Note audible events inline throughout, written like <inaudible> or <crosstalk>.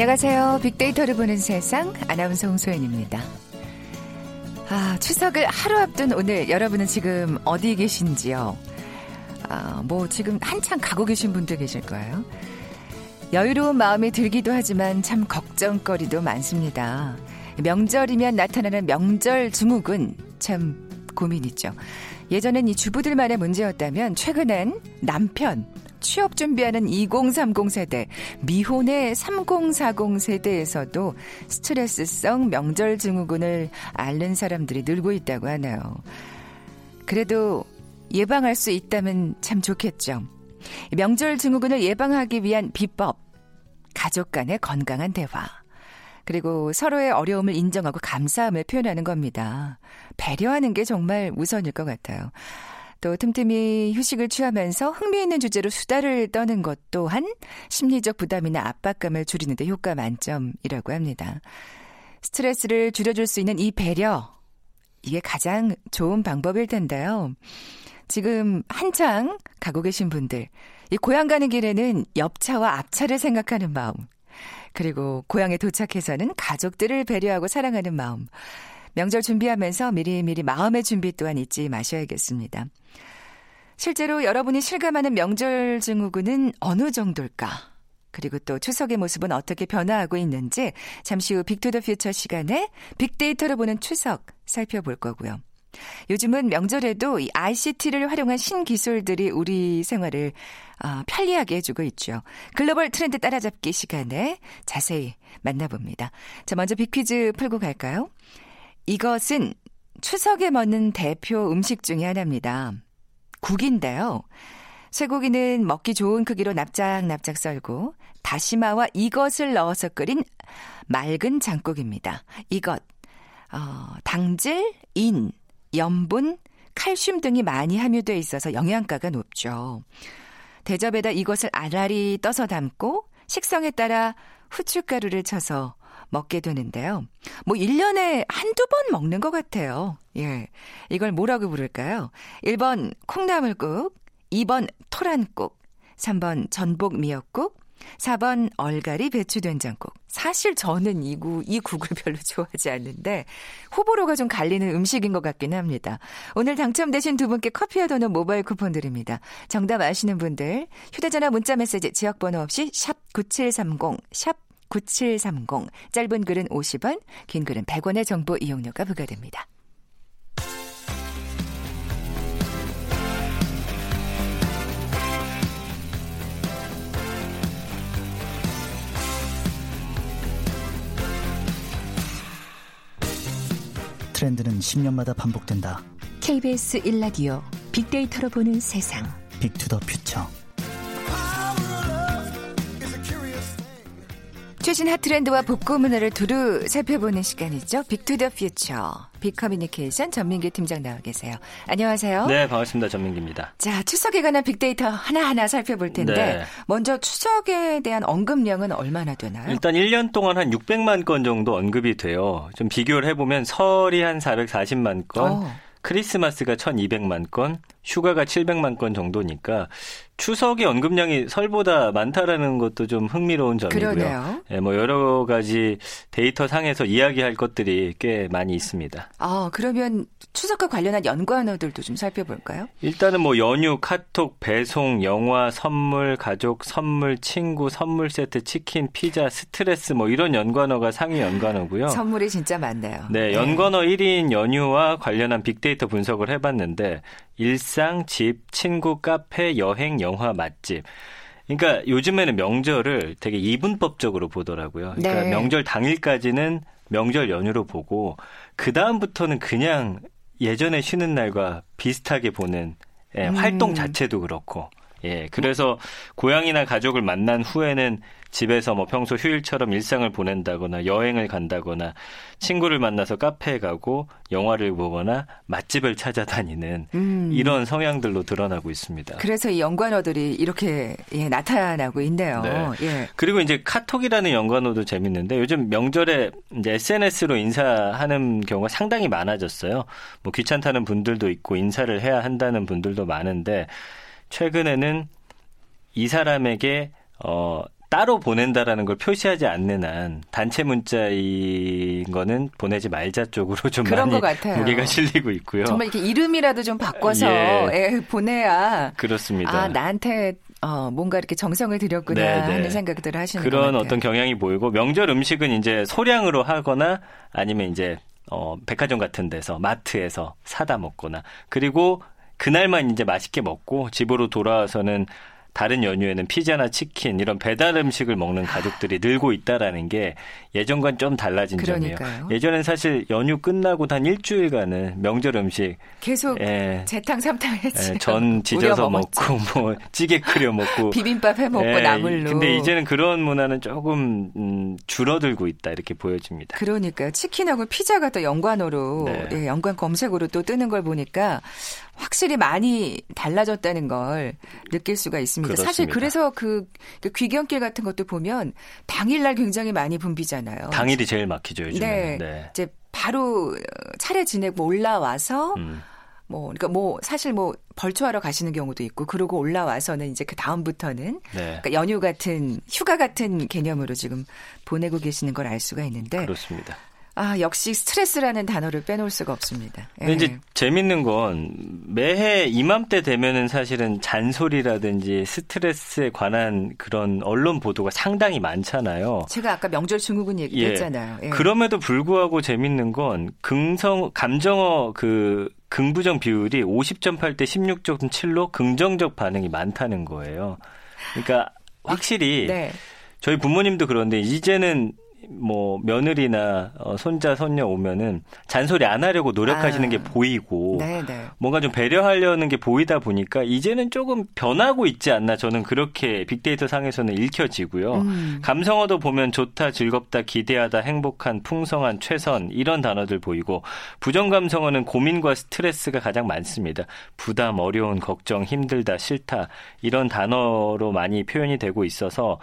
안녕하세요. 빅데이터를 보는 세상 아나운서 홍소연입니다. 아, 추석을 하루 앞둔 오늘 여러분은 지금 어디 계신지요? 아, 뭐 지금 한창 가고 계신 분들 계실 거예요. 여유로운 마음이 들기도 하지만 참 걱정거리도 많습니다. 명절이면 나타나는 명절 증후군 참 고민이죠. 예전엔 이 주부들만의 문제였다면 최근엔 남편, 취업 준비하는 2030 세대, 미혼의 3040 세대에서도 스트레스성 명절 증후군을 앓는 사람들이 늘고 있다고 하네요. 그래도 예방할 수 있다면 참 좋겠죠. 명절 증후군을 예방하기 위한 비법, 가족 간의 건강한 대화, 그리고 서로의 어려움을 인정하고 감사함을 표현하는 겁니다. 배려하는 게 정말 우선일 것 같아요. 또 틈틈이 휴식을 취하면서 흥미있는 주제로 수다를 떠는 것 또한 심리적 부담이나 압박감을 줄이는데 효과 만점이라고 합니다. 스트레스를 줄여줄 수 있는 이 배려, 이게 가장 좋은 방법일 텐데요. 지금 한창 가고 계신 분들, 이 고향 가는 길에는 옆차와 앞차를 생각하는 마음, 그리고 고향에 도착해서는 가족들을 배려하고 사랑하는 마음, 명절 준비하면서 미리미리 마음의 준비 또한 잊지 마셔야겠습니다. 실제로 여러분이 실감하는 명절 증후군은 어느 정도일까? 그리고 또 추석의 모습은 어떻게 변화하고 있는지 잠시 후 빅투더 퓨처 시간에 빅데이터를 보는 추석 살펴볼 거고요. 요즘은 명절에도 이 ICT를 활용한 신기술들이 우리 생활을 어, 편리하게 해주고 있죠. 글로벌 트렌드 따라잡기 시간에 자세히 만나봅니다. 자, 먼저 빅퀴즈 풀고 갈까요? 이것은 추석에 먹는 대표 음식 중의 하나입니다. 국인데요. 쇠고기는 먹기 좋은 크기로 납작납작 썰고 다시마와 이것을 넣어서 끓인 맑은 장국입니다. 이것 어, 당질, 인, 염분, 칼슘 등이 많이 함유되어 있어서 영양가가 높죠. 대접에다 이것을 알알이 떠서 담고 식성에 따라 후춧가루를 쳐서 먹게 되는데요. 뭐 1년에 한두 번 먹는 것 같아요. 예. 이걸 뭐라고 부를까요? 1번 콩나물국, 2번 토란국, 3번 전복 미역국, 4번 얼갈이 배추 된장국. 사실 저는 이, 구, 이 국을 <laughs> 별로 좋아하지 않는데 호불호가 좀 갈리는 음식인 것 같긴 합니다. 오늘 당첨되신 두 분께 커피와 도넛 모바일 쿠폰 드립니다. 정답 아시는 분들 휴대전화 문자 메시지 지역번호 없이 샵 9730, 샵 9730. 짧은 글은 50원, 긴 글은 100원의 정보 이용료가 부과됩니다. 트렌드는 10년마다 반복된다. KBS 1라디오 빅데이터로 보는 세상. Big to the Future. 최신 핫트렌드와 복고 문화를 두루 살펴보는 시간이죠. Big to the Future. 빅커뮤니케이션 전민기 팀장 나와 계세요. 안녕하세요. 네, 반갑습니다. 전민기입니다. 자, 추석에 관한 빅데이터 하나하나 살펴볼 텐데 네. 먼저 추석에 대한 언급량은 얼마나 되나요? 일단 1년 동안 한 600만 건 정도 언급이 돼요. 좀 비교를 해보면 설이 한 440만 건, 어. 크리스마스가 1200만 건, 휴가가 700만 건 정도니까 추석의 언급량이 설보다 많다라는 것도 좀 흥미로운 점이고요. 그러네요. 예, 뭐 여러 가지 데이터 상에서 이야기할 것들이 꽤 많이 있습니다. 아, 그러면 추석과 관련한 연관어들도 좀 살펴볼까요? 일단은 뭐 연휴, 카톡, 배송, 영화, 선물, 가족, 선물, 친구, 선물 세트, 치킨, 피자, 스트레스 뭐 이런 연관어가 상위 연관어고요. 선물이 진짜 많네요. 네, 연관어 네. 1위인 연휴와 관련한 빅데이터 분석을 해봤는데 일상, 집, 친구, 카페, 여행, 영화, 맛집. 그러니까 요즘에는 명절을 되게 이분법적으로 보더라고요. 그러니까 네. 명절 당일까지는 명절 연휴로 보고 그 다음부터는 그냥 예전에 쉬는 날과 비슷하게 보는 예, 음. 활동 자체도 그렇고. 예, 그래서 고향이나 가족을 만난 후에는 집에서 뭐 평소 휴일처럼 일상을 보낸다거나 여행을 간다거나 친구를 만나서 카페에 가고 영화를 보거나 맛집을 찾아다니는 음. 이런 성향들로 드러나고 있습니다. 그래서 이 연관어들이 이렇게 예, 나타나고 있네요. 네. 예. 그리고 이제 카톡이라는 연관어도 재밌는데 요즘 명절에 이제 SNS로 인사하는 경우가 상당히 많아졌어요. 뭐 귀찮다는 분들도 있고 인사를 해야 한다는 분들도 많은데 최근에는 이 사람에게 어 따로 보낸다라는 걸 표시하지 않는 한 단체 문자인 거는 보내지 말자 쪽으로 좀 그런 많이 것 같아요. 무게가 실리고 있고요. 정말 이렇게 이름이라도 좀 바꿔서 예. 예, 보내야 그렇습니다. 아 나한테 어, 뭔가 이렇게 정성을 들였구나 네, 네. 하는 생각들을 하시는 것 그런. 어떤 경향이 보이고 명절 음식은 이제 소량으로 하거나 아니면 이제 어 백화점 같은 데서 마트에서 사다 먹거나 그리고 그날만 이제 맛있게 먹고 집으로 돌아와서는 다른 연휴에는 피자나 치킨 이런 배달 음식을 먹는 가족들이 늘고 있다라는 게 예전과는 좀 달라진 점이에요. 그러니까요. 예전엔 사실 연휴 끝나고 단 일주일간은 명절 음식 계속 예, 재탕 삼탕 했지. 예, 전 지져서 먹고 <laughs> 뭐 찌개 끓여 먹고 <laughs> 비빔밥 해 먹고 예, 나물로. 근데 이제는 그런 문화는 조금 음, 줄어들고 있다 이렇게 보여집니다. 그러니까요. 치킨하고 피자가 또 연관어로 네. 예, 연관 검색으로 또 뜨는 걸 보니까 확실히 많이 달라졌다는 걸 느낄 수가 있습니다. 사실 그렇습니다. 그래서 그, 그 귀경길 같은 것도 보면 당일날 굉장히 많이 붐비잖아요. 당일이 제일 막히죠 요즘에. 네. 네. 이제 바로 어, 차례 지내고 올라와서 음, 뭐 그러니까 뭐 사실 뭐 벌초하러 가시는 경우도 있고 그러고 올라와서는 이제 그 다음부터는 네. 그러니까 연휴 같은 휴가 같은 개념으로 지금 보내고 계시는 걸 알 수가 있는데 그렇습니다. 아 역시 스트레스라는 단어를 빼놓을 수가 없습니다. 근데 예. 이제 재밌는 건 매해 이맘때 되면은 사실은 잔소리라든지 스트레스에 관한 그런 언론 보도가 상당히 많잖아요. 제가 아까 명절 증후군 얘기했잖아요. 예. 그럼에도 불구하고 재밌는 건 긍성 감정어 그 긍부정 비율이 50.8대 16.7로 긍정적 반응이 많다는 거예요. 그러니까 확실히 네. 저희 부모님도 그런데 이제는 뭐 며느리나 어, 손자 손녀 오면은 잔소리 안 하려고 노력하시는 아. 게 보이고 네, 네. 뭔가 좀 배려하려는 게 보이다 보니까 이제는 조금 변하고 있지 않나 저는 그렇게 빅데이터 상에서는 읽혀지고요. 음. 감성어도 보면 좋다, 즐겁다, 기대하다, 행복한, 풍성한, 최선 이런 단어들 보이고 부정 감성어는 고민과 스트레스가 가장 많습니다. 부담, 어려운, 걱정, 힘들다, 싫다 이런 단어로 많이 표현이 되고 있어서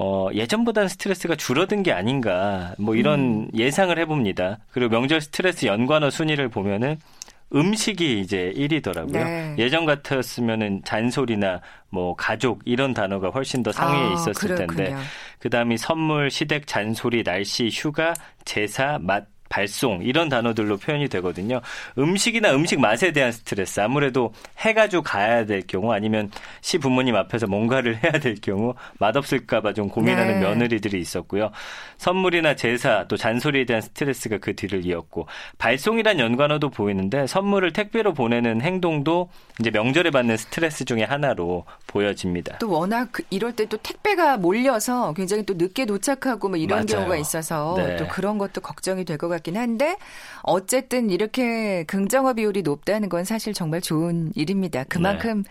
어, 예전보다는 스트레스가 줄어든 게 아닌가, 뭐 이런 음. 예상을 해봅니다. 그리고 명절 스트레스 연관어 순위를 보면은 음식이 이제 1위더라고요. 네. 예전 같았으면은 잔소리나 뭐 가족 이런 단어가 훨씬 더 상위에 아, 있었을 텐데, 그렇군요. 그 다음이 선물, 시댁, 잔소리, 날씨, 휴가, 제사, 맛, 발송 이런 단어들로 표현이 되거든요. 음식이나 음식 맛에 대한 스트레스 아무래도 해가지고 가야 될 경우 아니면 시 부모님 앞에서 뭔가를 해야 될 경우 맛없을까봐 좀 고민하는 네. 며느리들이 있었고요. 선물이나 제사 또 잔소리에 대한 스트레스가 그 뒤를 이었고 발송이란 연관어도 보이는데 선물을 택배로 보내는 행동도 이제 명절에 받는 스트레스 중에 하나로 보여집니다. 또 워낙 그- 이럴 때 또 택배가 몰려서 굉장히 또 늦게 도착하고 뭐 이런 맞아요. 경우가 있어서 네. 또 그런 것도 걱정이 될 것 같긴 한데 어쨌든 이렇게 긍정어 비율이 높다는 건 사실 정말 좋은 일입니다. 그만큼 네.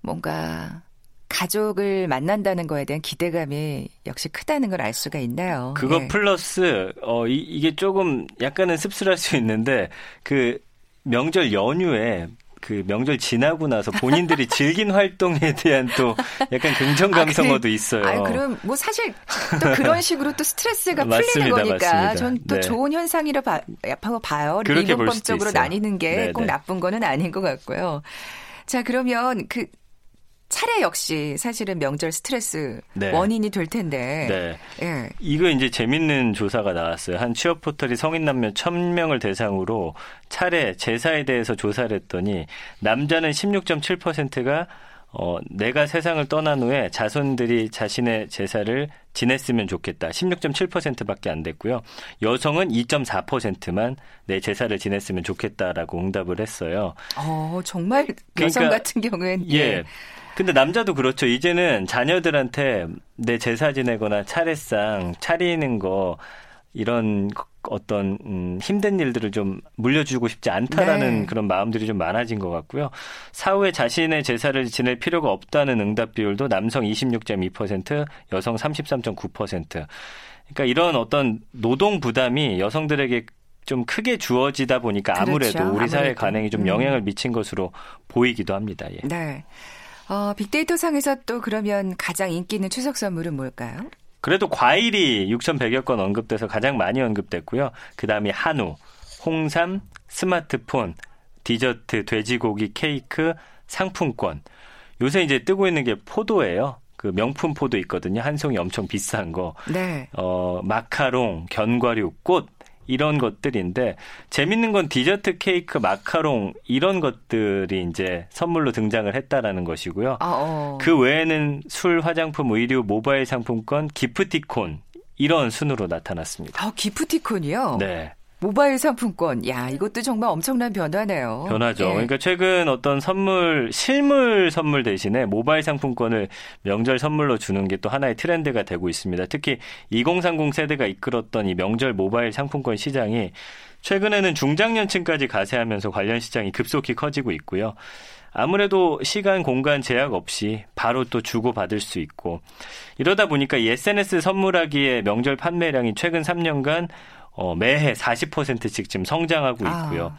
뭔가 가족을 만난다는 거에 대한 기대감이 역시 크다는 걸 알 수가 있나요? 그거 예. 플러스 어 이, 이게 조금 약간은 씁쓸할 수 있는데 그 명절 연휴에 그 명절 지나고 나서 본인들이 즐긴 활동에 대한 또 약간 긍정 감성어도 있어요. 아, 그럼 뭐 사실 또 그런 식으로 또 스트레스가 풀리는 맞습니다, 거니까 맞습니다. 전또 네. 좋은 현상이라 봐, 봐요. 그렇게 이분법적으로 있어요. 나뉘는 게 꼭. 나쁜 거는 아닌 것 같고요. 자, 그러면 그 차례 역시 사실은 명절 스트레스 네. 원인이 될 텐데. 네. 예. 이거 이제 재밌는 조사가 나왔어요. 한 취업 포털이 성인 남녀 1000명을 대상으로 차례 제사에 대해서 조사를 했더니 남자는 16.7%가 어, 내가 세상을 떠난 후에 자손들이 자신의 제사를 지냈으면 좋겠다. 16.7%밖에 안 됐고요. 여성은 2.4%만 내 제사를 지냈으면 좋겠다라고 응답을 했어요. 어, 정말 여성 그러니까, 같은 경우엔 예. 근데 남자도 그렇죠. 이제는 자녀들한테 내 제사 지내거나 차례상 차리는 거 이런 어떤 음, 힘든 일들을 좀 물려주고 싶지 않다라는 네. 그런 마음들이 좀 많아진 것 같고요. 사후에 자신의 제사를 지낼 필요가 없다는 응답 비율도 남성 26.2%, 여성 33.9%. 그러니까 이런 어떤 노동 부담이 여성들에게 좀 크게 주어지다 보니까 아무래도 그렇죠. 우리 사회 아무래도. 관행이 좀 음. 영향을 미친 것으로 보이기도 합니다. 예. 네. 어, 빅데이터 상에서 또 그러면 가장 인기 있는 추석 선물은 뭘까요? 그래도 과일이 6,100여 건 언급돼서 가장 많이 언급됐고요. 그 다음이 한우, 홍삼, 스마트폰, 디저트, 돼지고기, 케이크, 상품권. 요새 이제 뜨고 있는 게 포도예요. 그 명품 포도 있거든요. 한 송이 엄청 비싼 거. 네. 어, 마카롱, 견과류, 꽃 이런 것들인데 재밌는 건 디저트 케이크, 마카롱 이런 것들이 이제 선물로 등장을 했다라는 것이고요. 아, 어. 그 외에는 술, 화장품, 의류, 모바일 상품권, 기프티콘 이런 순으로 나타났습니다. 아, 기프티콘이요? 네. 모바일 상품권. 야, 이것도 정말 엄청난 변화네요. 변하죠. 예. 그러니까 최근 어떤 선물, 실물 선물 대신에 모바일 상품권을 명절 선물로 주는 게 또 하나의 트렌드가 되고 있습니다. 특히 2030 세대가 이끌었던 이 명절 모바일 상품권 시장이 최근에는 중장년층까지 가세하면서 관련 시장이 급속히 커지고 있고요. 아무래도 시간, 공간 제약 없이 바로 또 주고받을 수 있고 이러다 보니까 이 SNS 선물하기의 명절 판매량이 최근 3년간 어, 매해 40%씩 지금 성장하고 있고요. 아.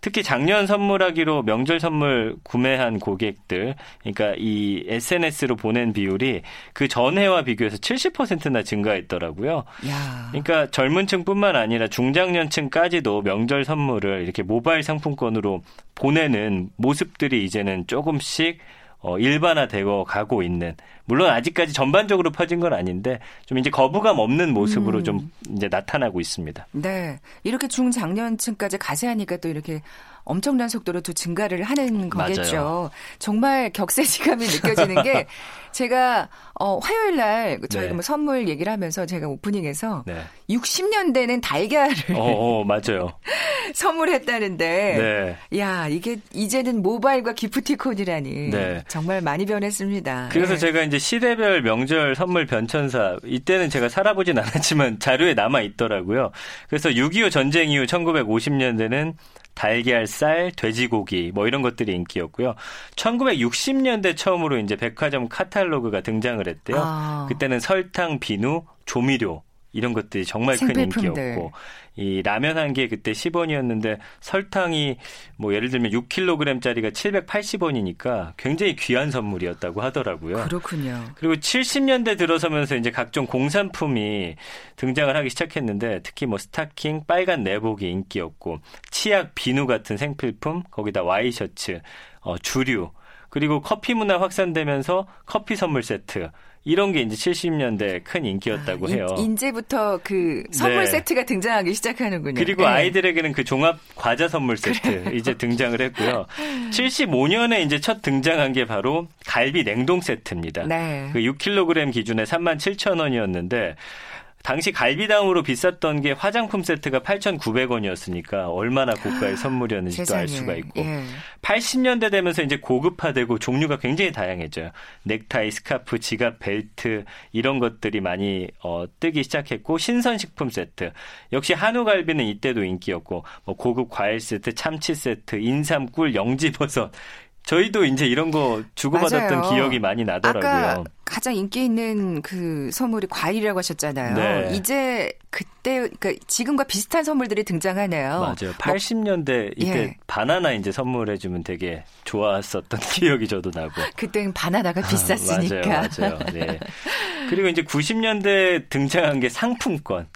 특히 작년 선물하기로 명절 선물 구매한 고객들, 그러니까 이 SNS로 보낸 비율이 그 전해와 비교해서 70%나 증가했더라고요. 야. 그러니까 젊은 층뿐만 아니라 중장년층까지도 명절 선물을 이렇게 모바일 상품권으로 보내는 모습들이 이제는 조금씩 어, 일반화되고 가고 있는 물론 아직까지 전반적으로 퍼진 건 아닌데 좀 이제 거부감 없는 모습으로 음. 좀 이제 나타나고 있습니다. 네. 이렇게 중장년층까지 가세하니까 또 이렇게 엄청난 속도로 또 증가를 하는 거겠죠. 맞아요. 정말 격세지감이 느껴지는 게 <laughs> 제가 어 화요일 날 저희가 네. 뭐 선물 얘기를 하면서 제가 오프닝에서 네. 60년대는 달걀을 어, 어 맞아요. <laughs> 선물했다는데 네. 야, 이게 이제는 모바일과 기프티콘이라니. 네. 정말 많이 변했습니다. 그래서 예. 제가 이제 시대별 명절 선물 변천사 이때는 제가 살아보진 않았지만 <laughs> 자료에 남아 있더라고요. 그래서 6.25 전쟁 이후 1950년대는 달걀, 쌀, 돼지고기 뭐 이런 것들이 인기였고요. 1960년대 처음으로 이제 백화점 카탈로그가 등장을 했대요. 아. 그때는 설탕, 비누, 조미료 이런 것들이 정말 큰 생필품들. 인기였고 이 라면 한 개 그때 10원이었는데 설탕이 뭐 예를 들면 6kg짜리가 780원이니까 굉장히 귀한 선물이었다고 하더라고요. 그렇군요. 그리고 70년대 들어서면서 이제 각종 공산품이 등장을 하기 시작했는데 특히 뭐 스타킹, 빨간 내복이 인기였고 치약, 비누 같은 생필품, 거기다 와이셔츠, 어, 주류, 그리고 커피 문화 확산되면서 커피 선물 세트 이런 게 이제 70년대 큰 인기였다고 아, 해요. 인, 제부터 그 선물 네. 세트가 등장하기 시작하는군요. 그리고 예. 아이들에게는 그 종합 과자 선물 세트 이제 등장을 했고요. <laughs> 75년에 이제 첫 등장한 게 바로 갈비 냉동 세트입니다. 네. 그 6kg 기준에 37,000원이었는데 당시 갈비당으로 비쌌던 게 화장품 세트가 8,900원이었으니까 얼마나 고가의 선물이었는지도 세상에. 알 수가 있고 예. 80년대 되면서 이제 고급화되고 종류가 굉장히 다양해져요. 넥타이, 스카프, 지갑, 벨트 이런 것들이 많이 어, 뜨기 시작했고 신선식품 세트 역시 한우갈비는 이때도 인기였고 뭐 고급 과일 세트, 참치 세트, 인삼, 꿀, 영지버섯 저희도 이제 이런 거 주고받았던 맞아요. 기억이 많이 나더라고요. 아까 가장 인기 있는 그 선물이 과일이라고 하셨잖아요. 네. 이제 그때 그러니까 지금과 비슷한 선물들이 등장하네요. 맞아요. 80년대 이때 예. 바나나 이제 선물해 주면 되게 좋았었던 <laughs> 기억이 저도 나고. 그때는 바나나가 비쌌으니까. <laughs> 맞아요, 맞아요. 네. 그리고 이제 90년대 등장한 게 상품권.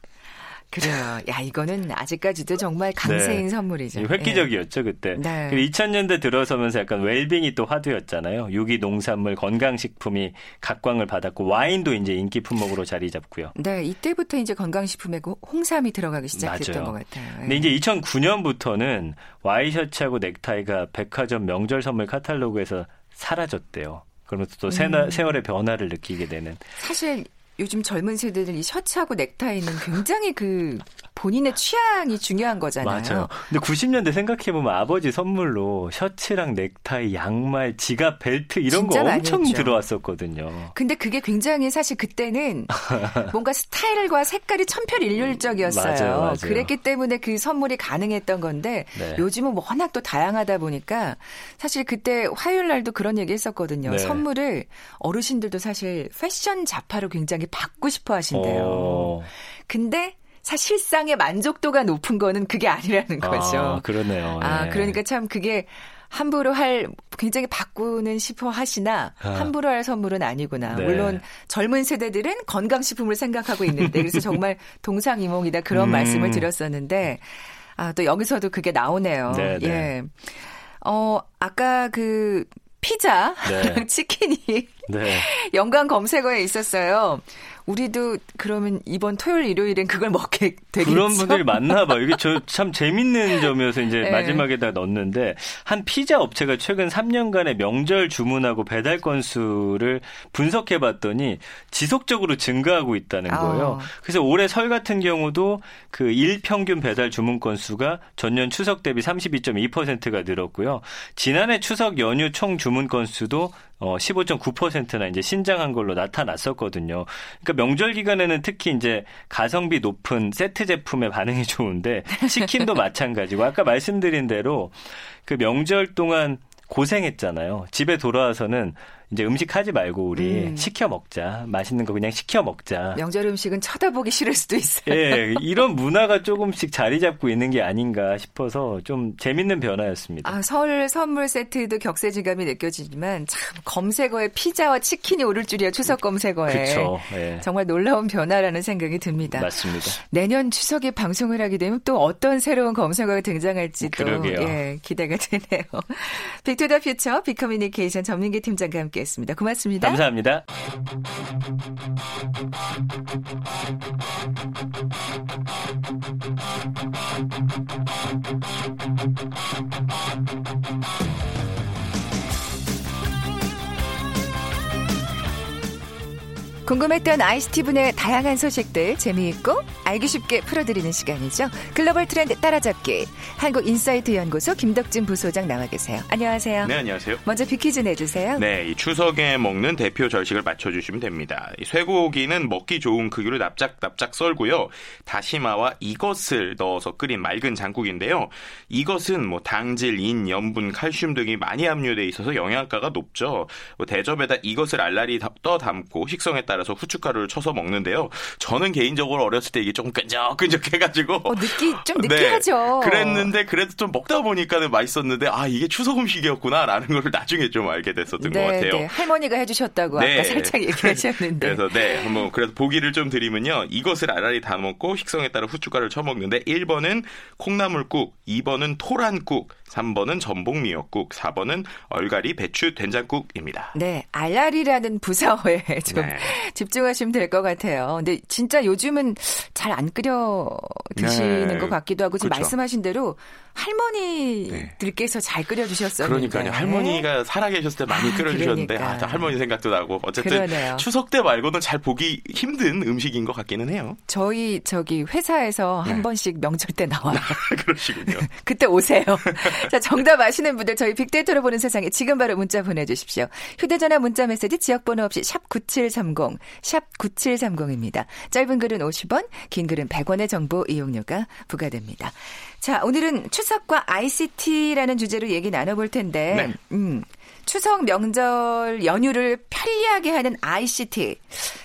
그래요. 야 이거는 아직까지도 정말 강세인 네. 선물이죠. 이 획기적이었죠 그때. 네. 그리고 2000년대 들어서면서 약간 웰빙이 또 화두였잖아요. 유기 농산물, 건강식품이 각광을 받았고 와인도 이제 인기 품목으로 자리 잡고요. 예. 네, 이때부터 이제 건강식품에 그 홍삼이 들어가기 시작했던 맞아요. 것 같아요. 예. 근데 이제 2009년부터는 와이셔츠하고 넥타이가 백화점 명절 선물 카탈로그에서 사라졌대요. 그러면서 또 세- 음. 세월의 변화를 느끼게 되는. 사실 요즘 젊은 세대들 이 셔츠하고 넥타이는 굉장히 그 본인의 취향이 중요한 거잖아요. 맞아요. 근데 90년대 생각해보면 아버지 선물로 셔츠랑 넥타이, 양말, 지갑, 벨트 이런 거 엄청 했죠. 들어왔었거든요. 근데 그게 굉장히 사실 그때는 <laughs> 뭔가 스타일과 색깔이 천편일률적이었어요. 맞아요, 맞아요. 그랬기 때문에 그 선물이 가능했던 건데 네. 요즘은 워낙 또 다양하다 보니까 사실 그때 화요일 날도 그런 얘기 했었거든요. 네. 선물을 어르신들도 사실 패션 자파로 굉장히 받고 싶어 하신대요. 어. 근데 사실상의 만족도가 높은 거는 그게 아니라는 거죠. 아, 그러네요. 아, 네. 그러니까 참 그게 함부로 할 굉장히 바꾸는 싶어 하시나 아. 함부로 할 선물은 아니구나. 네. 물론 젊은 세대들은 건강식품을 생각하고 있는데 그래서 <laughs> 정말 동상이몽이다 그런 음. 말씀을 드렸었는데 아, 또 여기서도 그게 나오네요. 네, 네. 예. 어, 아까 그 피자랑 네. <laughs> 치킨이 네. <laughs> 연관 검색어에 있었어요. 우리도 그러면 이번 토요일 일요일엔 그걸 먹게 되겠죠. 그런 분들이 많나 봐요. 이게 저 참 <laughs> 재밌는 점이어서 이제 네. 마지막에다 넣었는데 한 피자 업체가 최근 3년간의 명절 주문하고 배달 건수를 분석해 봤더니 지속적으로 증가하고 있다는 거예요. 아. 그래서 올해 설 같은 경우도 그 일 평균 배달 주문 건수가 전년 추석 대비 32.2%가 늘었고요. 지난해 추석 연휴 총 주문 건수도 어 15.9%나 이제 신장한 걸로 나타났었거든요. 그러니까 명절 기간에는 특히 이제 가성비 높은 세트 제품의 반응이 좋은데 <laughs> 치킨도 마찬가지고 아까 말씀드린 대로 그 명절 동안 고생했잖아요. 집에 돌아와서는 이제 음식 하지 말고 우리 음. 시켜 먹자. 맛있는 거 그냥 시켜 먹자. 명절 음식은 쳐다보기 싫을 수도 있어요. 예, 이런 문화가 조금씩 자리 잡고 있는 게 아닌가 싶어서 좀 재밌는 변화였습니다. 아, 설 선물 세트도 격세지감이 느껴지지만 참 검색어에 피자와 치킨이 오를 줄이야 추석 검색어에. 그렇죠. 예. 정말 놀라운 변화라는 생각이 듭니다. 맞습니다. 내년 추석에 방송을 하게 되면 또 어떤 새로운 검색어가 등장할지 또 그러게요. 예, 기대가 되네요. 빅투더 퓨처 빅커뮤니케이션 전민기 팀장과 함께 했습니다. 고맙습니다. 감사합니다. 궁금했던 ICT 분의 다양한 소식들 재미있고 알기 쉽게 풀어드리는 시간이죠. 글로벌 트렌드 따라잡기 한국인사이트 연구소 김덕진 부소장 나와 계세요. 안녕하세요. 네, 안녕하세요. 먼저 빅퀴즈 내주세요. 네, 이 추석에 먹는 대표 절식을 맞춰주시면 됩니다. 이 쇠고기는 먹기 좋은 크기로 납작납작 썰고요. 다시마와 이것을 넣어서 끓인 맑은 장국인데요. 이것은 뭐 당질, 인, 염분, 칼슘 등이 많이 함유돼 있어서 영양가가 높죠. 뭐 대접에다 이것을 다- 떠 담고 식성에 따라 서 후춧가루를 쳐서 먹는데요. 저는 개인적으로 어렸을 때 이게 조금 끈적끈적해가지고 어, 느끼 좀 <laughs> 네, 느끼하죠. 그랬는데 그래도 좀 먹다 보니까는 맛있었는데 아 이게 추석 음식이었구나라는 걸 나중에 좀 알게 됐었던 것 같아요. 네, 할머니가 해주셨다고 네. 아까 살짝 얘기하셨는데. 그래서 네, 한번 그래서 보기를 좀 드리면요. 이것을 알알이 다 먹고 식성에 따라 후춧가루를 쳐먹는데 1번은 콩나물국, 2번은 토란국, 3번은 전복 미역국, 4번은 얼갈이 배추 된장국입니다. 네, 알알이라는 부사어에 <laughs> 좀 네. 집중하시면 될 것 같아요. 근데 진짜 요즘은 잘 안 끓여 드시는 네. 것 같기도 하고 지금 그렇죠. 말씀하신 대로 할머니들께서 잘 끓여 주셨었는데. 그러니까요. 할머니가 살아계셨을 때 많이 아, 끓여주셨는데 그러니까. 아, 저 할머니 생각도 나고 어쨌든 그러네요. 추석 때 말고는 잘 보기 힘든 음식인 것 같기는 해요. 저희 저기 회사에서 한 네. 번씩 명절 때 나와요. <laughs> 그러시군요. <laughs> 그때 오세요. <laughs> 자, 정답 아시는 분들 저희 빅데이터로 보는 세상에 지금 바로 문자 보내주십시오. 휴대전화 문자 메시지 지역번호 없이 샵 9730, 샵 9730입니다. 짧은 글은 50원, 긴 글은 100원의 정보 이용료가 부과됩니다. 자, 오늘은 추석과 ICT라는 주제로 얘기 나눠볼 텐데, 네. 음, 추석 명절 연휴를 편리하게 하는 ICT.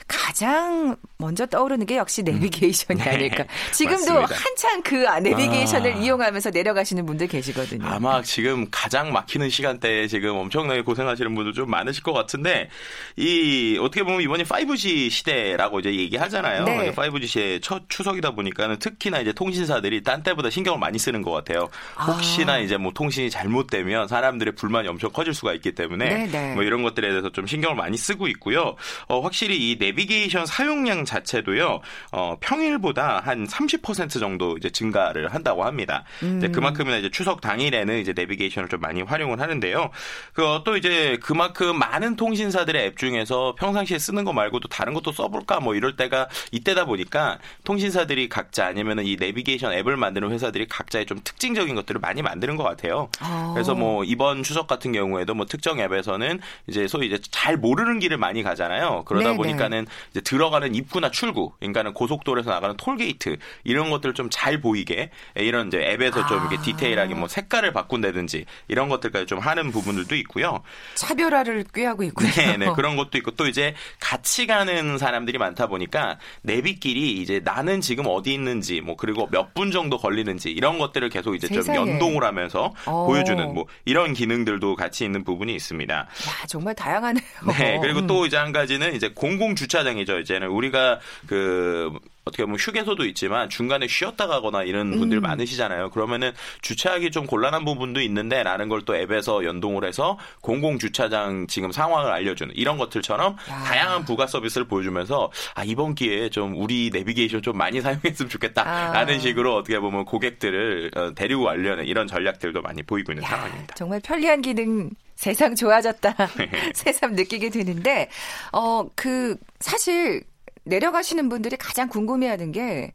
가장 먼저 떠오르는 게 역시 내비게이션이 네, 아닐까. 지금도 맞습니다. 한창 그 내비게이션을 아. 이용하면서 내려가시는 분들 계시거든요. 아마 지금 가장 막히는 시간대에 지금 엄청나게 고생하시는 분들 좀 많으실 것 같은데 이 어떻게 보면 이번이 5G 시대라고 이제 얘기하잖아요. 네. 5G 시대 첫 추석이다 보니까는 특히나 이제 통신사들이 딴 때보다 신경을 많이 쓰는 것 같아요. 혹시나 아. 이제 뭐 통신이 잘못되면 사람들의 불만이 엄청 커질 수가 있기 때문에 네, 네. 뭐 이런 것들에 대해서 좀 신경을 많이 쓰고 있고요. 어, 확실히 이 내비게이션 사용량 자체도요. 어, 평일보다 한 30% 정도 이제 증가를 한다고 합니다. 음. 이제 그만큼이나 이제 추석 당일에는 이제 내비게이션을 좀 많이 활용을 하는데요. 그또 이제 그만큼 많은 통신사들의 앱 중에서 평상시에 쓰는 거 말고도 다른 것도 써볼까 뭐 이럴 때가 이때다 보니까 통신사들이 각자 아니면은 이 내비게이션 앱을 만드는 회사들이 각자의 좀 특징적인 것들을 많이 만드는 것 같아요. 아. 그래서 뭐 이번 추석 같은 경우에도 뭐 특정 앱에서는 이제 소위 이제 잘 모르는 길을 많이 가잖아요. 그러다 네네. 보니까는 이제 들어가는 입구 나 출구, 그러니까는 고속도로에서 나가는 톨게이트 이런 것들 좀잘 보이게 이런 이제 앱에서 좀 이렇게 아. 디테일하게 뭐 색깔을 바꾼다든지 이런 것들까지 좀 하는 부분들도 있고요. 차별화를 꾀하고 있군요. 네, 네, 그런 것도 있고 또 이제 같이 가는 사람들이 많다 보니까 내비끼리 이제 나는 지금 어디 있는지 뭐 그리고 몇 분 정도 걸리는지 이런 것들을 계속 이제 좀 세상에. 연동을 하면서 어. 보여주는 뭐 이런 기능들도 같이 있는 부분이 있습니다. 야, 정말 다양하네요. 네, 그리고 음. 또 이제 한 가지는 이제 공공 주차장이죠. 이제는 우리가 그 어떻게 보면 휴게소도 있지만 중간에 쉬었다 가거나 이런 분들 음. 많으시잖아요. 그러면은 주차하기 좀 곤란한 부분도 있는데 라는 걸 또 앱에서 연동을 해서 공공 주차장 지금 상황을 알려주는 이런 것들처럼 야. 다양한 부가 서비스를 보여주면서 아 이번 기회에 좀 우리 내비게이션 좀 많이 <laughs> 사용했으면 좋겠다라는 아. 식으로 어떻게 보면 고객들을 어, 데리고 가려는 이런 전략들도 많이 보이고 있는 야, 상황입니다. 정말 편리한 기능 세상 좋아졌다. <laughs> <laughs> 새삼 느끼게 되는데 어 그 사실 내려가시는 분들이 가장 궁금해하는 게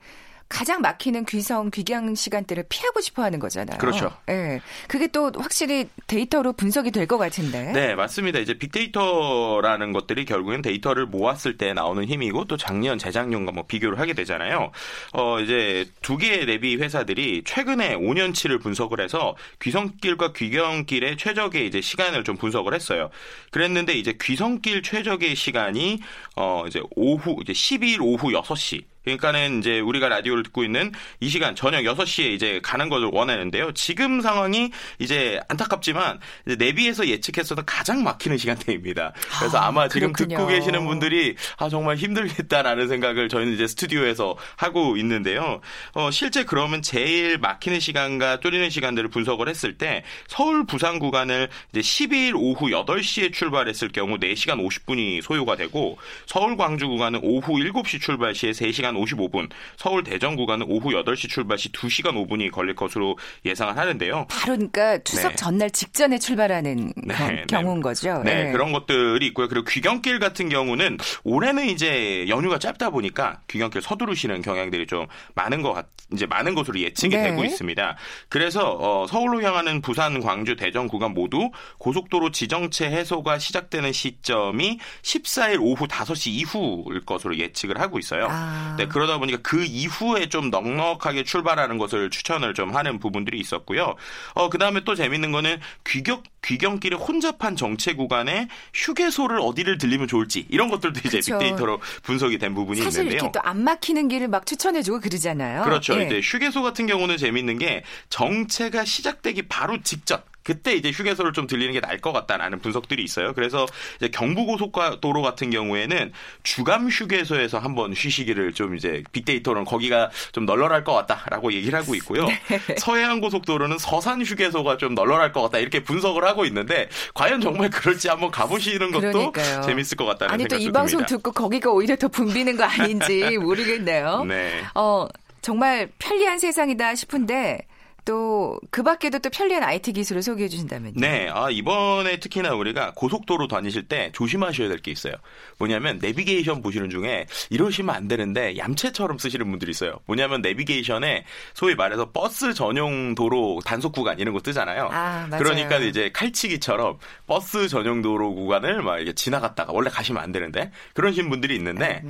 가장 막히는 귀성 귀경 시간대를 피하고 싶어 하는 거잖아요. 그렇죠. 예. 그게 또 확실히 데이터로 분석이 될 것 같은데. 네, 맞습니다. 이제 빅데이터라는 것들이 결국엔 데이터를 모았을 때 나오는 힘이고 또 작년, 재작년과 뭐 비교를 하게 되잖아요. 어, 이제 두 개의 내비 회사들이 최근에 5년치를 분석을 해서 귀성길과 귀경길의 최적의 이제 시간을 좀 분석을 했어요. 그랬는데 이제 귀성길 최적의 시간이 어, 이제 오후, 이제 12일 오후 6시. 그러니까는 이제 우리가 라디오를 듣고 있는 이 시간 저녁 6시에 이제 가는 것을 원하는데요. 지금 상황이 이제 안타깝지만 이제 내비에서 예측했어도 가장 막히는 시간대입니다. 그래서 아, 아, 마 지금. 듣고 계시는 분들이 아 정말 힘들겠다라는 생각을 저희는 이제 스튜디오에서 하고 있는데요. 어, 실제 그러면 제일 막히는 시간과 뚫리는 시간들을 분석을 했을 때 서울 부산 구간을 이제 12일 오후 8시에 출발했을 경우 4시간 50분이 소요가 되고 서울 광주 구간은 오후 7시 출발 시에 3시간 55분, 서울 대전 구간은 오후 8시 출발 시 2시간 5분이 걸릴 것으로 예상을 하는데요. 바로 그러니까 추석 네. 전날 직전에 출발하는 네, 겨- 네. 경우인 거죠. 네, 예. 그런 것들이 있고요. 그리고 귀경길 같은 경우는 올해는 이제 연휴가 짧다 보니까 귀경길 서두르시는 경향들이 좀 많은 것 같, 이제 많은 것으로 예측이 네. 되고 있습니다. 그래서 어, 서울로 향하는 부산, 광주, 대전 구간 모두 고속도로 지정체 해소가 시작되는 시점이 14일 오후 5시 이후일 것으로 예측을 하고 있어요. 아. 네, 그러다 보니까 그 이후에 좀 넉넉하게 출발하는 것을 추천을 좀 하는 부분들이 있었고요. 어, 그 다음에 또 재밌는 거는 귀경, 귀경길의 혼잡한 정체 구간에 휴게소를 어디를 들리면 좋을지 이런 것들도 이제 그쵸. 빅데이터로 분석이 된 부분이 사실 있는데요. 이렇게 또안 막히는 길을 막 추천해주고 그러잖아요. 그렇죠. 예. 이제 휴게소 같은 경우는 재밌는 게 정체가 시작되기 바로 직전. 그때 이제 휴게소를 좀 들리는 게 나을 것 같다라는 분석들이 있어요. 그래서 이제 경부고속도로 같은 경우에는 주감 휴게소에서 한번 쉬시기를 좀 이제 빅데이터는 거기가 좀 널널할 것 같다라고 얘기를 하고 있고요. <laughs> 네. 서해안 고속도로는 서산 휴게소가 좀 널널할 것 같다 이렇게 분석을 하고 있는데 과연 정말 그럴지 한번 가보시는 것도 그러니까요. 재밌을 것 같다는 아니 또 생각도 이 방송 듭니다. 듣고 거기가 오히려 더 붐비는 거 아닌지 모르겠네요. <laughs> 네. 어 정말 편리한 세상이다 싶은데 또 그 밖에도 또 편리한 IT 기술을 소개해 주신다면요. 네, 아, 이번에 특히나 우리가 고속도로 다니실 때 조심하셔야 될 게 있어요. 뭐냐면 내비게이션 보시는 중에 이러시면 안 되는데 얌체처럼 쓰시는 분들이 있어요. 뭐냐면 내비게이션에 소위 말해서 버스 전용 도로 단속 구간 이런 거 뜨잖아요. 아, 맞아요. 그러니까 이제 칼치기처럼 버스 전용 도로 구간을 막 이렇게 지나갔다가 원래 가시면 안 되는데 그러신 분들이 있는데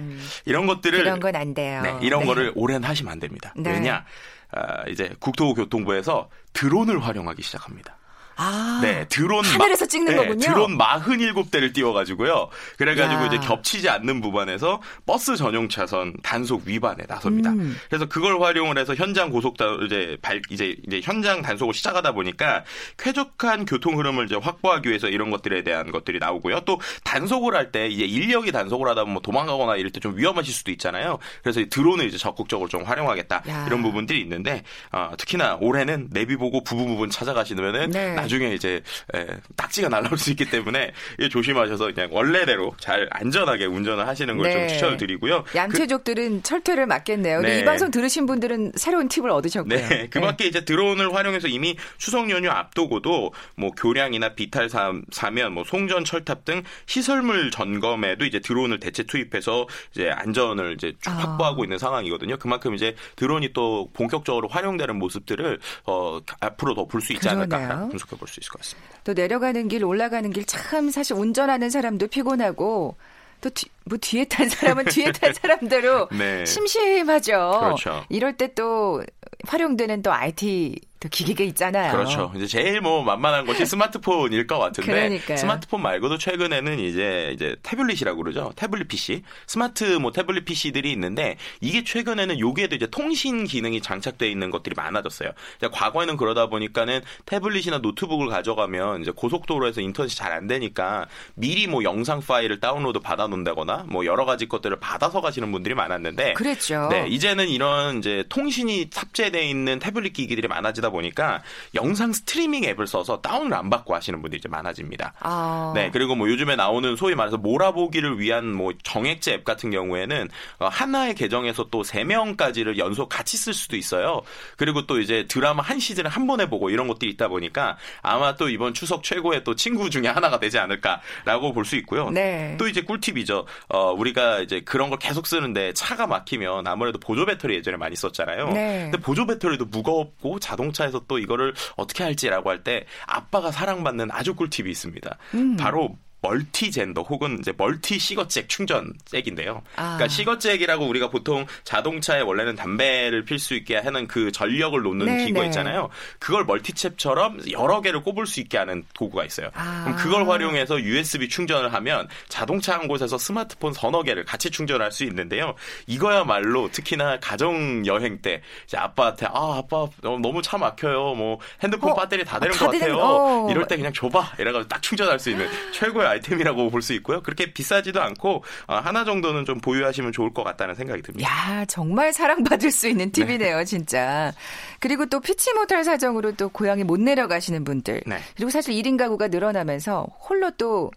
이런 것들을 음. 그런 건 안 돼요. 네, 이런 네. 거를 올해는 하시면 안 됩니다. 네. 왜냐? 아, 이제 국토교통부에서 드론을 활용하기 시작합니다. 아, 네, 드론 하늘에서 찍는 거군요. 드론 47대를 띄워가지고요. 그래가지고 야. 이제 겹치지 않는 부분에서 버스 전용 차선 단속 위반에 나섭니다. 음. 그래서 그걸 활용을 해서 현장 고속도 이제 발 이제 이제 현장 단속을 시작하다 보니까 쾌적한 교통 흐름을 이제 확보하기 위해서 이런 것들에 대한 것들이 나오고요. 또 단속을 할 때 이제 인력이 단속을 하다 보면 뭐 도망가거나 이럴 때 좀 위험하실 수도 있잖아요. 그래서 이 드론을 이제 적극적으로 좀 활용하겠다 야. 이런 부분들이 있는데 어, 특히나 올해는 내비 보고 부분 부분 찾아가시면은 네. 나중에 이제 에, 딱지가 날라올 수 있기 때문에 조심하셔서 그냥 원래대로 잘 안전하게 운전을 하시는 걸좀 네. 추천을 드리고요. 그- 얌체족들은 철퇴를 맞겠네요. 네. 이 방송 들으신 분들은 새로운 팁을 얻으셨고요. 네, <laughs> 그 밖에 이제 드론을 활용해서 이미 추석 연휴 앞두고도 뭐 교량이나 비탈 사, 사면, 뭐 송전 철탑 등 시설물 점검에도 이제 드론을 대체 투입해서 이제 안전을 이제 쭉 아. 확보하고 있는 상황이거든요. 그만큼 이제 드론이 또 본격적으로 활용되는 모습들을 어, 앞으로 더 볼 수 있지 않을까 그러네요. 분석 해볼수 있을 것 같습니다. 또 내려가는 길, 올라가는 길 참 사실 운전하는 사람도 피곤하고 또뭐 뒤에 탄 사람은 뒤에 탄 <laughs> 사람대로 네. 심심하죠. 그렇죠. 이럴 때 또 활용되는 또 IT 또 기기가 있잖아요. 그렇죠. 이제 제일 뭐 만만한 것이 스마트폰일 것 같은데 그러니까요. 스마트폰 말고도 최근에는 이제 이제 태블릿이라고 그러죠. 태블릿 PC, 스마트 뭐 태블릿 PC들이 있는데 이게 최근에는 여기에도 이제 통신 기능이 장착돼 있는 것들이 많아졌어요. 과거에는 그러다 보니까는 태블릿이나 노트북을 가져가면 이제 고속도로에서 인터넷이 잘 안 되니까 미리 뭐 영상 파일을 다운로드 받아 놓는다거나 뭐 여러 가지 것들을 받아서 가시는 분들이 많았는데 그랬죠. 네, 이제는 이런 이제 통신이 탑재되어 있는 태블릿 기기들이 많아지다 보니까 영상 스트리밍 앱을 써서 다운을 안 받고 하시는 분들이 이제 많아집니다. 아. 네, 그리고 뭐 요즘에 나오는 소위 말해서 몰아보기를 위한 뭐 정액제 앱 같은 경우에는 어, 하나의 계정에서 또 세 명까지를 연속 같이 쓸 수도 있어요. 그리고 또 이제 드라마 한 시즌을 한 번에 보고 이런 것들이 있다 보니까 아마 또 이번 추석 최고의 또 친구 중에 하나가 되지 않을까라고 볼 수 있고요. 네. 또 이제 꿀팁이죠. 어, 우리가 이제 그런 걸 계속 쓰는데 차가 막히면 아무래도 보조 배터리 예전에 많이 썼잖아요. 네. 근데 보조 배터리도 무겁고 자동차 에서 또 이거를 어떻게 할지라고 할 때 아빠가 사랑받는 아주 꿀팁이 있습니다. 음. 바로 멀티젠더 혹은 이제 멀티 시거잭 충전 잭인데요. 아. 그러니까 시거잭이라고 우리가 보통 자동차에 원래는 담배를 필 수 있게 하는 그 전력을 놓는 네, 기구가 네. 있잖아요. 그걸 멀티탭처럼 여러 개를 꼽을 수 있게 하는 도구가 있어요. 아. 그럼 그걸 활용해서 USB 충전을 하면 자동차 한 곳에서 스마트폰 서너 개를 같이 충전할 수 있는데요. 이거야말로 특히나 가정 여행 때 이제 아빠한테 아 아빠 너무 차 막혀요. 뭐 핸드폰 어, 배터리 다 되는 다것 되는- 같아요. 어. 이럴 때 그냥 줘봐. 이래가지고 딱 충전할 수 있는 최고의 아이템이라고 볼 수 있고요. 그렇게 비싸지도 않고 어, 하나 정도는 좀 보유하시면 좋을 것 같다는 생각이 듭니다. 야, 정말 사랑받을 수 있는 팁이네요, 진짜. 그리고 또 피치 못할 사정으로 또 고향에 못 내려가시는 분들. 네. 그리고 사실 1인 가구가 늘어나면서 홀로 또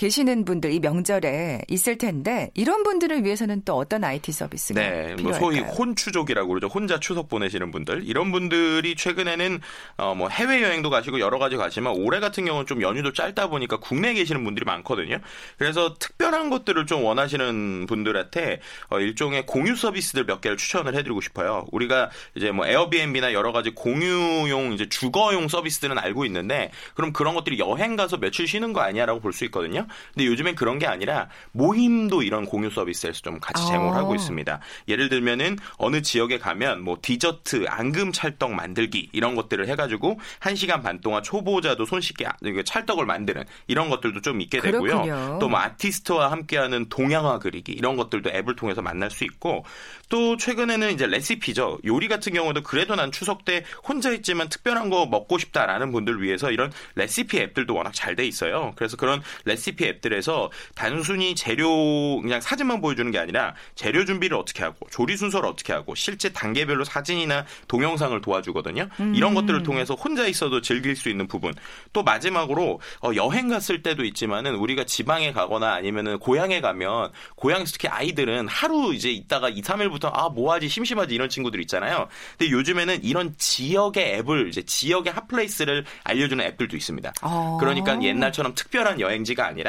계시는 분들 이 명절에 있을 텐데 이런 분들을 위해서는 또 어떤 IT 서비스가 네, 뭐 필요할까요? 소위 혼추족이라고 그러죠. 혼자 추석 보내시는 분들 이런 분들이 최근에는 어, 뭐 해외 여행도 가시고 여러 가지 가시지만 올해 같은 경우는 좀 연휴도 짧다 보니까 국내에 계시는 분들이 많거든요. 그래서 특별한 것들을 좀 원하시는 분들한테 어, 일종의 공유 서비스들 몇 개를 추천을 해드리고 싶어요. 우리가 이제 뭐 에어비앤비나 여러 가지 공유용 이제 주거용 서비스들은 알고 있는데 그럼 그런 것들이 여행 가서 며칠 쉬는 거 아니야라고 볼 수 있거든요. 근데 요즘엔 그런 게 아니라 모임도 이런 공유 서비스에서 좀 같이 제공을 아. 하고 있습니다. 예를 들면은 어느 지역에 가면 뭐 디저트, 앙금 찰떡 만들기 이런 것들을 해가지고 한 시간 반 동안 초보자도 손쉽게 아- 찰떡을 만드는 이런 것들도 좀 있게 되고요. 또 뭐 아티스트와 함께하는 동양화 그리기 이런 것들도 앱을 통해서 만날 수 있고 또 최근에는 이제 레시피죠. 요리 같은 경우도 그래도 난 추석 때 혼자 있지만 특별한 거 먹고 싶다라는 분들 위해서 이런 레시피 앱들도 워낙 잘 돼 있어요. 그래서 그런 레시피 앱들에서 단순히 재료 그냥 사진만 보여주는 게 아니라 재료 준비를 어떻게 하고 조리 순서를 어떻게 하고 실제 단계별로 사진이나 동영상을 도와주거든요. 이런 것들을 통해서 혼자 있어도 즐길 수 있는 부분. 또 마지막으로 어, 여행 갔을 때도 있지만은 우리가 지방에 가거나 아니면은 고향에 가면 고향에서 특히 아이들은 하루 이제 있다가 2, 3일부터 아 뭐하지 심심하지 이런 친구들 있잖아요. 근데 요즘에는 이런 지역의 앱을 이제 지역의 핫플레이스를 알려주는 앱들도 있습니다. 어. 그러니까 옛날처럼 특별한 여행지가 아니라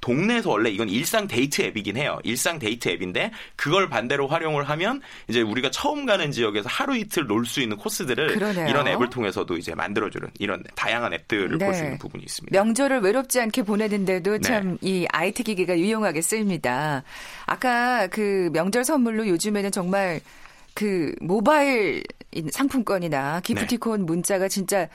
동네에서 원래 이건 일상 데이트 앱이긴 해요. 일상 데이트 앱인데 그걸 반대로 활용을 하면 이제 우리가 처음 가는 지역에서 하루 이틀 놀 수 있는 코스들을 그러네요. 이런 앱을 통해서도 이제 만들어주는 이런 다양한 앱들을 볼수 네. 있는 부분이 있습니다. 명절을 외롭지 않게 보내는데도 네. 참이 IT 기기가 유용하게 쓰입니다. 아까 그 명절 선물로 요즘에는 정말 그 모바일 상품권이나 기프티콘 네. 문자가 진짜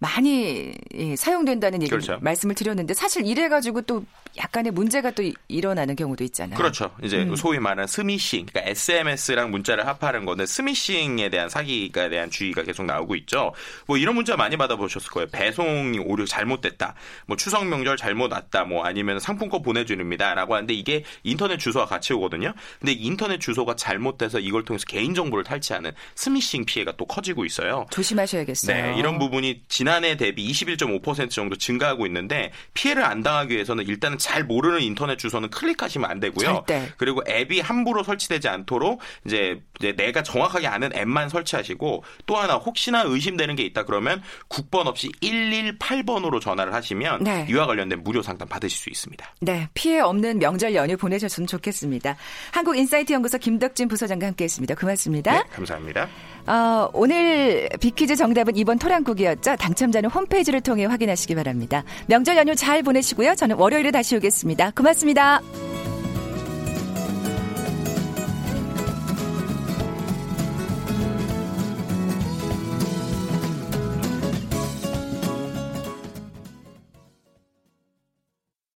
많이 예, 사용된다는 얘기 그렇죠. 말씀을 드렸는데 사실 이래 가지고 또 약간의 문제가 또 이- 일어나는 경우도 있잖아요. 그렇죠. 이제 음. 소위 말하는 스미싱, 그러니까 SMS랑 문자를 합하는 건데 스미싱에 대한 사기가 대한 주의가 계속 나오고 있죠. 뭐 이런 문자 많이 받아보셨을 거예요. 배송이 오류 잘못됐다. 뭐 추석 명절 잘못 왔다. 뭐 아니면 상품권 보내주립니다라고 하는데 이게 인터넷 주소와 같이 오거든요. 근데 인터넷 주소가 잘못돼서 이걸 통해서 개인 정보를 탈취하는 스미싱 피해가 또 커지고 있어요. 조심하셔야겠어요. 네, 이런 부분이 지난 해 대비 21.5% 정도 증가하고 있는데 피해를 안 당하기 위해서는 일단은 잘 모르는 인터넷 주소는 클릭하시면 안 되고요. 절대. 그리고 앱이 함부로 설치되지 않도록 이제, 이제 내가 정확하게 아는 앱만 설치하시고 또 하나 혹시나 의심되는 게 있다 그러면 국번 없이 118번으로 전화를 하시면 네. 이와 관련된 무료 상담 받으실 수 있습니다. 네, 피해 없는 명절 연휴 보내셨으면 좋겠습니다. 한국인사이트 연구소 김덕진 부소장과 함께했습니다. 고맙습니다. 네, 감사합니다. 어, 오늘 비퀴즈 정답은 이번 토랑국이었죠. 당첨자는 홈페이지를 통해 확인하시기 바랍니다. 명절 연휴 잘 보내시고요. 저는 월요일에 다시 오겠습니다. 고맙습니다.